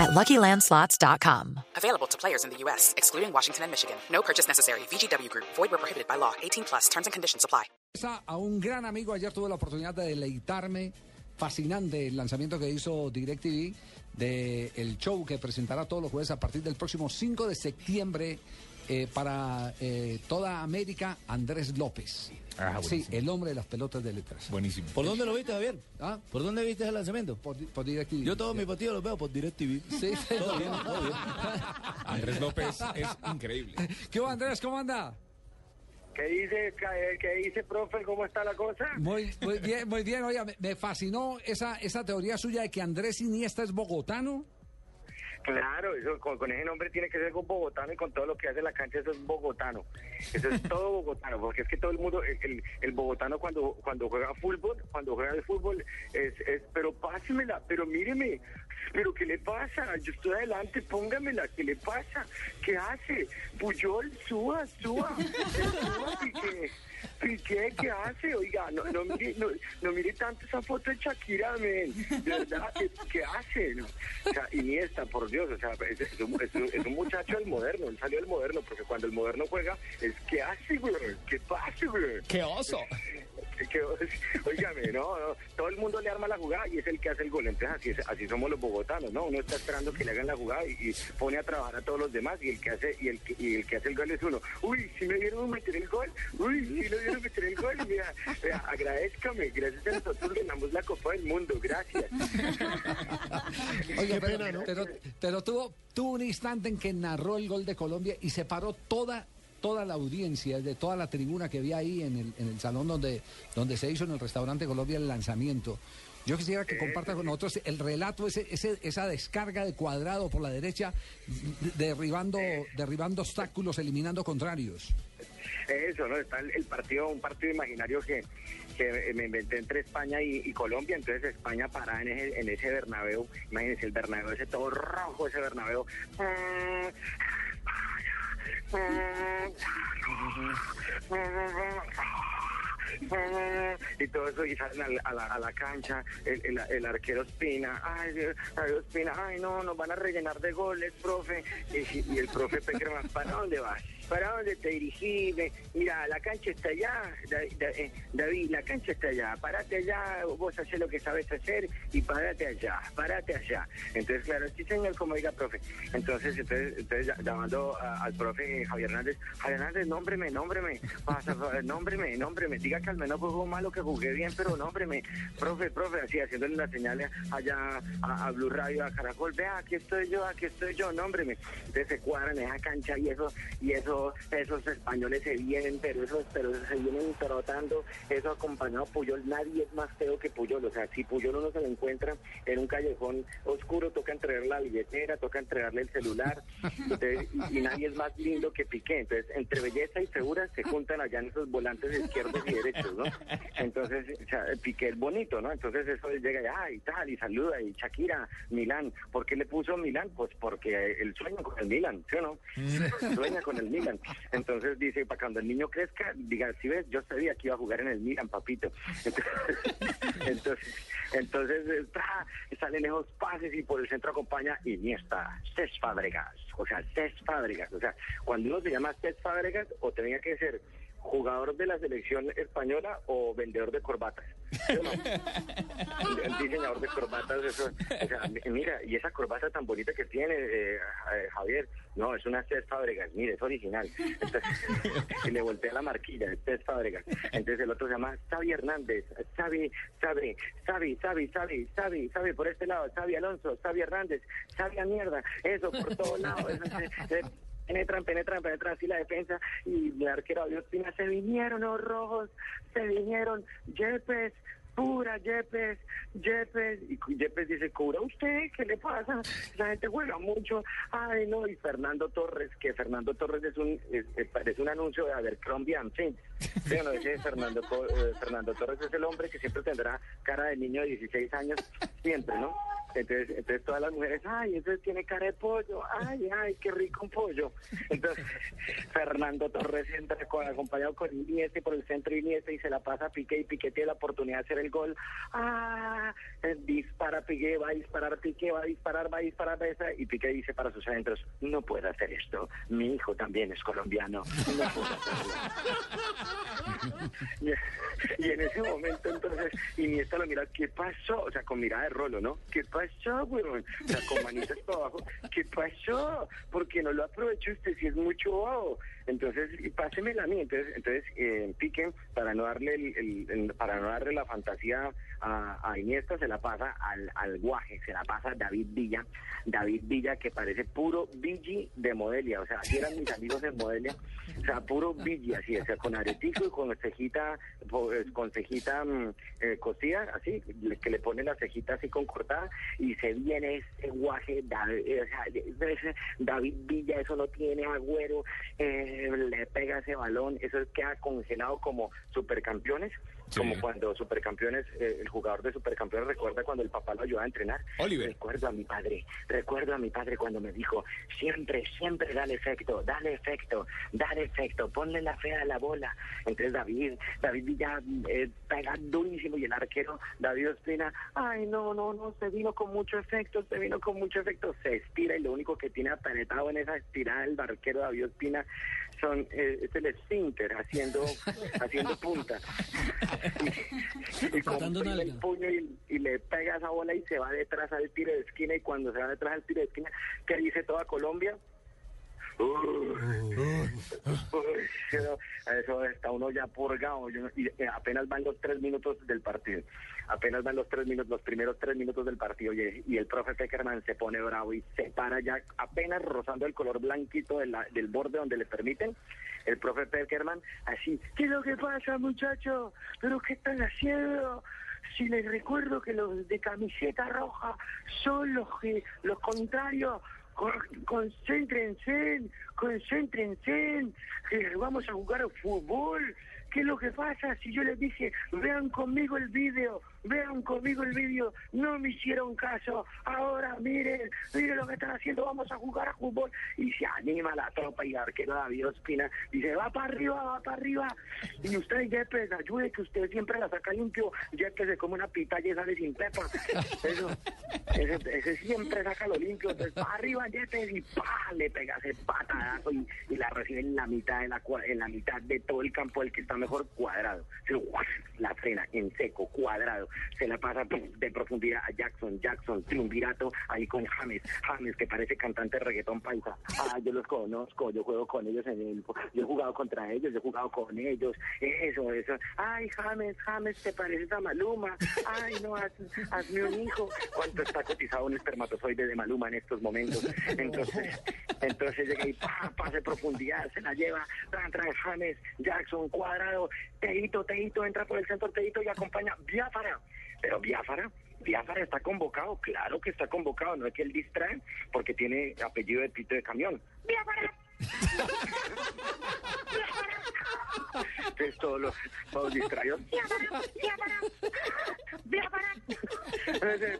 at LuckyLandSlots.com. Available to players in the U.S., excluding Washington and Michigan. No purchase necessary. VGW Group. Void where prohibited by law. 18 plus. Terms and conditions apply. A un gran amigo, ayer tuve la oportunidad de deleitarme. Fascinante el lanzamiento que hizo DirecTV del el show que presentará todos los jueves a partir del próximo 5 de septiembre eh, para eh, toda América, Andrés López. Ah, sí, el hombre de las pelotas de letras. Buenísimo. ¿Por dónde lo viste, Javier? ¿Ah? ¿Por dónde viste el lanzamiento? Por, por DirecTV. Yo todos mis partidos los veo por DirecTV. Sí, Todo bien, todo bien. Andrés López es increíble. ¿Qué va, Andrés? ¿Cómo anda? ¿Qué dice, qué, qué dice, profe? ¿Cómo está la cosa? Muy, muy bien, muy bien. Oiga, me, me fascinó esa, esa teoría suya de que Andrés Iniesta es bogotano. Claro, eso con, con ese nombre tiene que ser con bogotano y con todo lo que hace la cancha eso es bogotano. Eso es todo bogotano, porque es que todo el mundo, el, el- bogotano cuando cuando juega fútbol, cuando juega el fútbol, es, es pero pásemela, pero míreme, pero ¿qué le pasa? Yo estoy adelante, póngamela, ¿qué le pasa? ¿Qué hace? Puyol, suba, suba, suba, Piqué. Piqué, ¿qué hace? Oiga, no, no, mire, no, no mire tanto esa foto de Shakira, men. De verdad, ¿qué, qué hace? No. O sea, Iniesta, por Dios, o sea, es, es un, es un- es un muchacho del moderno, él salió del moderno, porque cuando el moderno juega, es ¿qué hace, güey? ¿Qué pasa, güey? ¡Qué oso! Que- que- Óigame, no, no, todo el mundo le arma la jugada y es el que hace el gol. Entonces así, es- así somos los bogotanos, ¿no? Uno está esperando que le hagan la jugada y, y pone a trabajar a todos los demás y el que hace y el que, y el que hace el gol es uno. Uy, si me dieron meter el gol, uy, si me dieron meter el gol, mira, vea, agradezcame, gracias a nosotros ganamos la Copa del Mundo, gracias. Oiga, pero, pero, pero tuvo, tuvo un instante en que narró el gol de Colombia y se paró toda toda la audiencia, de toda la tribuna que había ahí en el, en el salón donde, donde se hizo en el restaurante Colombia el lanzamiento. Yo quisiera que comparta con nosotros el relato, ese, ese, esa descarga de cuadrado por la derecha, de- derribando, derribando obstáculos, eliminando contrarios. Eso, ¿no? Está el, el partido, un partido imaginario que, que me inventé entre España y, y Colombia, entonces España parada en ese, en ese Bernabéu, imagínense el Bernabéu, ese todo rojo, ese Bernabéu. Y todo eso y salen a la, a la, a la cancha, el, el, arquero Espina, ay, Dios, Espina, ay, no, nos van a rellenar de goles, profe. Y, y el profe Peckerman, ¿para dónde vas? ¿Para dónde te dirigís? Mira, la cancha está allá, eh, David, la cancha está allá, parate allá, vos haces lo que sabes hacer y parate allá, parate allá. Entonces, claro, sí señor, como diga profe. Entonces, entonces, llamando al profe Javier Hernández, Javier Hernández, nómbreme, nómbreme, pasa, pa- nómbreme, nómbreme, diga que al menos juego malo, que jugué bien, pero nómbreme, profe, profe, así haciéndole las señales allá a, a Blue Radio, a Caracol, vea, aquí estoy yo, aquí estoy yo, nómbreme. Entonces se cuadran en esa cancha y eso, y eso, esos españoles se vienen, pero esos, pero se vienen trotando, eso acompañado a Puyol, nadie es más feo que Puyol, o sea, si Puyol uno se lo encuentra en un callejón oscuro, toca entregarle la billetera, toca entregarle el celular, entonces, y, y nadie es más lindo que Piqué, entonces entre belleza y segura se juntan allá en esos volantes izquierdos y derechos, ¿no? Entonces, o sea, Piqué es bonito, ¿no? Entonces eso llega y, ay, tal, y saluda, y Shakira, Milán, ¿por qué le puso Milán? Pues porque el sueño con el Milán, ¿sí o no? Sueña con el Milán. Entonces dice, para cuando el niño crezca, diga, si ves, yo sabía que iba a jugar en el Milan, papito. Entonces, entonces, entonces salen esos pases y por el centro acompaña Iniesta, Cés Fábregas, o sea, Cés Fábregas, o sea, cuando uno se llama Cés Fábregas, o tenía que ser jugador de la selección española o vendedor de corbatas. Diseñador de corbatas, eso, o sea, mi- mira, y esa corbata tan bonita que tiene eh, eh, Javier, no, es una Cés Fábregas, mire, es original. Entonces, y le voltea la marquilla, es Cés Fábregas. Entonces el otro se llama Xavi Hernández, Xavi, Xavi, Xavi, Xavi, Xavi, Xavi, Xavi por este lado, Xavi Alonso, Xavi Hernández, Xavi a mierda, eso por todos lados. eso, eh, penetran, penetran, penetran así la defensa y el arquero Pina se vinieron los rojos, se vinieron Yepes, cura, Yepes, Yepes. Y Yepes dice, cura usted, ¿qué le pasa? La gente juega mucho. Ay, no, y Fernando Torres, que Fernando Torres es un, es, es- un anuncio de Abercrombie. Sí, no, ese Fernando, eh, Fernando Torres es el hombre que siempre tendrá cara de niño de 16 años, siempre, ¿no? Entonces, entonces todas las mujeres, ay, entonces tiene cara de pollo, ay, ay, qué rico un pollo. Entonces, Fernando Torres entra acompañado con Iniesta por el centro Iniesta y se la pasa a Piqué y Piqué tiene la oportunidad de hacer el gol. Ah, eh, dispara Piqué, va a disparar Piqué, va a disparar, va a disparar y Piqué dice para sus adentros, no puedo hacer esto, mi hijo también es colombiano, no puedo hacerlo. y, y en ese momento entonces Iniesta lo mira, ¿qué pasó? O sea, con mirada de rolo, ¿no? ¿Qué pasó, weón? O sea, con manitas para abajo, ¿qué pasó? Porque no lo aprovechó usted si es mucho bobo. Entonces, pásemela a mí. Entonces, entonces eh, Piquen, para no darle el, para no darle la fantasía a, Iniesta, se la pasa al, al guaje, se la pasa a David Villa. David Villa, que parece puro Vigi de Modelia. O sea, así eran mis amigos de Modelia. O sea, puro Vigi, así, o sea, con aretico y con cejita, pues, con cejita mm, eh, cosida, así, que le pone la cejita así con cortada y se viene ese guaje, David, eh, o sea, David Villa, eso no tiene agüero, eh, le pega ese balón, eso queda congelado como supercampeones. Sí. Como cuando Supercampeones, eh, el jugador de Supercampeones recuerda cuando el papá lo ayudaba a entrenar. Oliver. Recuerdo a mi padre, recuerdo a mi padre cuando me dijo, siempre, siempre dale efecto, dale efecto, dale efecto, ponle la fea a la bola. Entonces David, David Villa eh, pega durísimo y el arquero David Ospina, ay no, no, no, se vino con mucho efecto, se vino con mucho efecto, se estira y lo único que tiene apretado en esa estirada el arquero David Ospina son, eh, es el esfínter haciendo, haciendo punta. y, y comprime el puño y, y le pega esa bola y se va detrás al tiro de esquina y cuando se va detrás al tiro de esquina, ¿qué dice toda Colombia? Eso, está uno ya purgado y eh, apenas van los tres minutos del partido apenas van los tres minutos los primeros tres minutos del partido y, el profe Peckerman se pone bravo y se para ya apenas rozando el color blanquito de la- del borde donde le permiten el profe Peckerman así ¿qué es lo que pasa muchachos? ¿pero qué están haciendo? si les recuerdo que los de camiseta roja son los que los contrarios Con- concéntrense, concéntrense, que vamos a jugar fútbol. ¿Qué es lo que pasa? Si yo les dije, vean conmigo el vídeo, vean conmigo el vídeo, no me hicieron caso. Ahora miren, miren lo que están haciendo, vamos a jugar a fútbol. Y se anima la tropa y el arquero David Ospina dice, va para arriba, va para arriba. Y usted, Yepes, ayude que usted siempre la saca limpio. Yepes se come una pita y sale sin pepa. Eso, ese, siempre saca lo limpio. Entonces, para arriba, Yepes, y ¡pa! le pega ese patadazo y, la recibe en la mitad de la en la mitad de todo el campo, el que está mejor cuadrado. La frena en seco, cuadrado. Se la pasa de profundidad a Jackson, Jackson, triunvirato ahí con James, James que parece cantante de reggaetón paisa. Ah, yo los conozco, yo juego con ellos en el, yo he jugado contra ellos, yo he jugado con ellos, eso, eso. Ay, James, James, te pareces a Maluma. Ay, no, haz- hazme un hijo. ¿Cuánto está cotizado un espermatozoide de Maluma en estos momentos? Entonces, entonces llega y pa, pase profundidad, se la lleva, trae, trae James, Jackson, cuadrado, Teito, Teito, entra por el centro Teito y acompaña Biafara. Pero Biafara, Biafara está convocado, claro que está convocado, no es que él distrae porque tiene apellido de pito de camión. Biafara. Entonces todos los todos distraídos.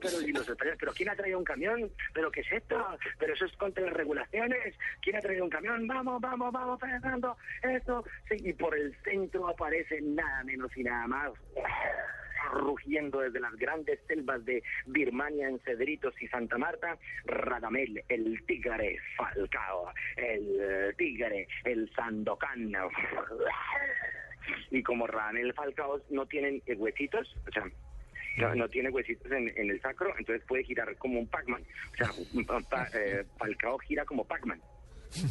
Pero y los españoles, pero ¿quién ha traído un camión? ¿Pero qué es esto? ¿Pero eso es contra las regulaciones? ¿Quién ha traído un camión? Vamos, vamos, vamos, Fernando, esto. Sí, y por el centro aparece nada menos y nada más rugiendo desde las grandes selvas de Birmania en Cedritos y Santa Marta, Radamel, el tigre Falcao, el tigre, el Sandokan. Y como Radamel Falcao no tienen huesitos, o sea, no, no tiene huesitos en, en el sacro, entonces puede girar como un Pac-Man. O sea, pa- eh, Falcao gira como Pac-Man. ¿Sí?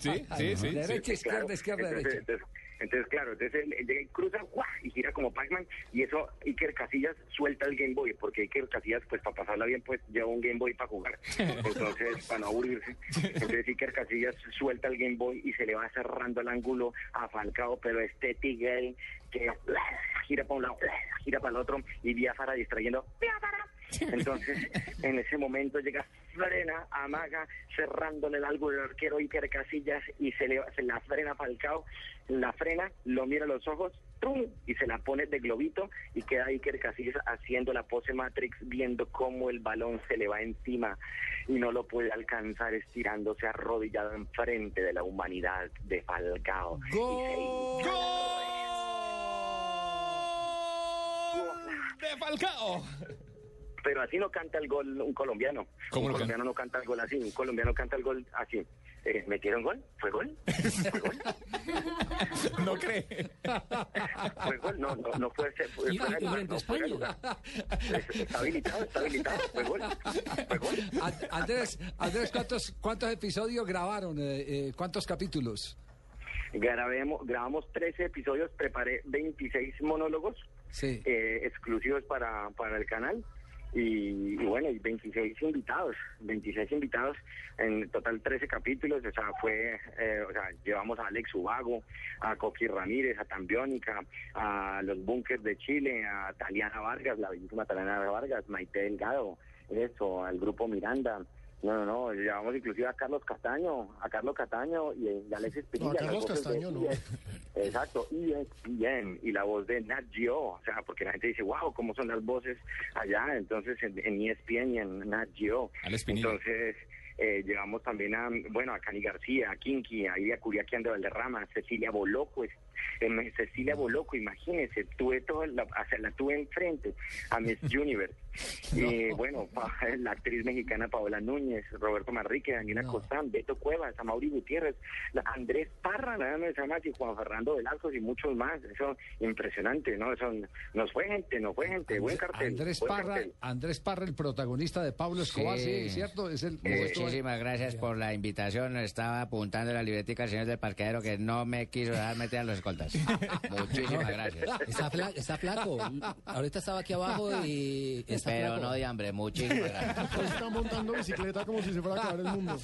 Sí, sí, sí. Derecha, sí. izquierda, Claro, izquierda, entonces, derecha. Entonces, entonces, claro, entonces él, él llega y cruza ¡guau! y gira como Pac-Man y eso Iker Casillas suelta el Game Boy porque Iker Casillas pues para pasarla bien pues lleva un Game Boy para jugar entonces para no aburrirse entonces Iker Casillas suelta el Game Boy y se le va cerrando el ángulo a Falcao pero este tigre que gira para un lado, gira para el otro y Biafara distrayendo. ¡Biafara! Entonces, en ese momento llega frena, amaga, cerrándole el algo del arquero Iker Casillas y se, le, se la frena Falcao, la frena, lo mira a los ojos, ¡tum! y se la pone de globito y queda Iker Casillas haciendo la pose Matrix, viendo cómo el balón se le va encima y no lo puede alcanzar, estirándose arrodillado enfrente de la humanidad de Falcao. Y se ¡De Falcao! Pero así no canta el gol un colombiano. ¿Cómo un lo colombiano no canta el gol así. Un colombiano canta el gol así. Eh, ¿Metieron gol? ¿Fue gol? ¿Fue gol? ¿No cree? ¿Fue gol? No, no, no fue. fue, Y- fue frente a no, fue España. Es- Está habilitado, está habilitado. ¿Fue gol? ¿Fue gol? An- Andrés, Andrés ¿cuántos, ¿cuántos episodios grabaron? Eh, eh, ¿Cuántos capítulos? Grabemos, grabamos 13 episodios, preparé 26 monólogos Sí. eh, exclusivos para, para el canal. Y, y bueno, y 26 invitados, 26 invitados, en total 13 capítulos, o sea, fue, eh, o sea, llevamos a Alex Ubago, a Coqui Ramírez, a Tambiónica, a los Bunkers de Chile, a Taliana Vargas, la bellísima Taliana Vargas, Maite Delgado, eso, al grupo Miranda, no, no, no, llevamos inclusive a Carlos Castaño, a Carlos Castaño y, a Alexis Pinilla. No, a Carlos Castaño no. ES- Exacto, y ESPN y la voz de Nat Geo, o sea, porque la gente dice, wow, ¿cómo son las voces allá? Entonces, en, en ESPN y en Nat Geo. Entonces, eh, llegamos también a, bueno, a Cani García, a Kinky, a Ilia Curiaquian de Valderrama, a Cecilia Boloco, em, Cecilia Boloco, imagínense, tuve toda la, o sea, la tuve enfrente a Miss Universe. Y bueno, pa- la actriz mexicana Paola Núñez, Roberto Manrique, Daniela Costán, Beto Cuevas, Amaury Gutiérrez, la- Andrés Parra, nada más y Juan Fernando Velasco y muchos más. Eso impresionante, ¿no? Eso nos fue gente, nos fue gente, buen cartel. Andrés buen Parra, cartel. Andrés Parra, el protagonista de Pablo Escobar, sí, Sí. ¿cierto? Es el, Eh, Muchísimas gracias por la invitación. Estaba apuntando la libretica al señor del parqueadero que no me quiso dejar meter a los escoltas. Muchísimas gracias. Está, fla- está flaco. Ahorita estaba aquí abajo y está Pero flaco. no de hambre, muchísimas gracias. Pues está montando bicicleta como si se fuera a acabar el mundo.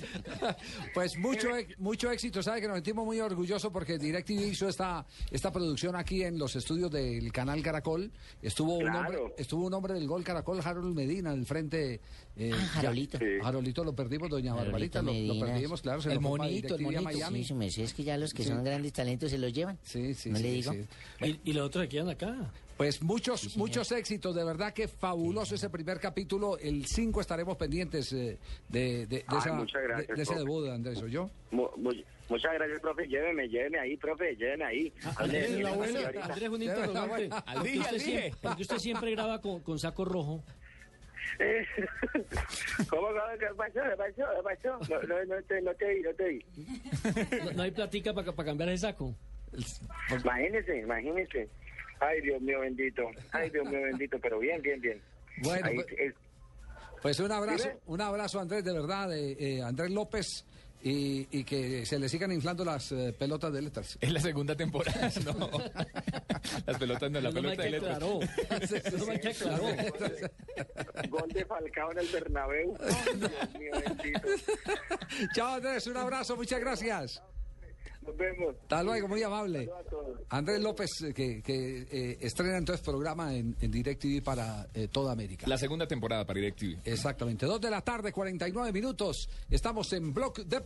Pues mucho, ex- mucho éxito, sabe que nos sentimos muy orgullosos porque DirecTV hizo esta, esta producción aquí en los estudios del canal Caracol. Estuvo un Claro. hombre, estuvo un hombre del gol Caracol, Harold Medina, al frente. Eh, Ah, ya- Jarolito. Sí. Jarolito lo perdimos, doña Jarolito Barbarita, lo, lo Medina. perdimos, claro. se El para monito, el monito. Miami. Sí, merced, es que ya los que Sí. son grandes talentos se los llevan. Sí, sí, ¿No sí, le digo? sí. Y, y los otros se quedan acá. Pues muchos, muchos éxitos, de verdad que fabuloso ese primer capítulo. El 5 estaremos pendientes eh, de, de, de Ay, esa- gracias, de- de ese debut, Andrés, ¿o yo? Mu- mu- muchas gracias, profe. Lléveme, lléveme ahí, profe, lléveme ahí. Andrés, Hable, la. Andrés, un interrogante. Al Porque día, usted al día. siempre- Porque usted siempre graba con, con saco rojo. Eh, ¿Cómo, cómo, qué pasó? ¿Qué pasó? ¿Qué pasó? No, no, no te, no te vi, no te vi. No, no hay platica para cambiar el saco. Imagínese, imagínese. Ay, Dios mío bendito. Ay, Dios mío bendito, pero bien, bien, bien. Bueno, Ahí, pues- es- Pues un abrazo, Dime. un abrazo Andrés, de verdad, de eh, Andrés López, y, y que se le sigan inflando las eh, pelotas de letras. Es la segunda temporada, no. Las pelotas no, la No pelota de letras. aclaró. No me que aclaró. gol de Falcao en el Bernabéu. Dios mío bendito. Chao Andrés, un abrazo, muchas gracias. Nos vemos. Hasta luego, muy amable. Andrés López, eh, que, que eh, estrena entonces programa en, en DirecTV para eh, toda América. La segunda temporada para DirecTV. Exactamente, dos de la tarde, 49 minutos. Estamos en Block Deportivo.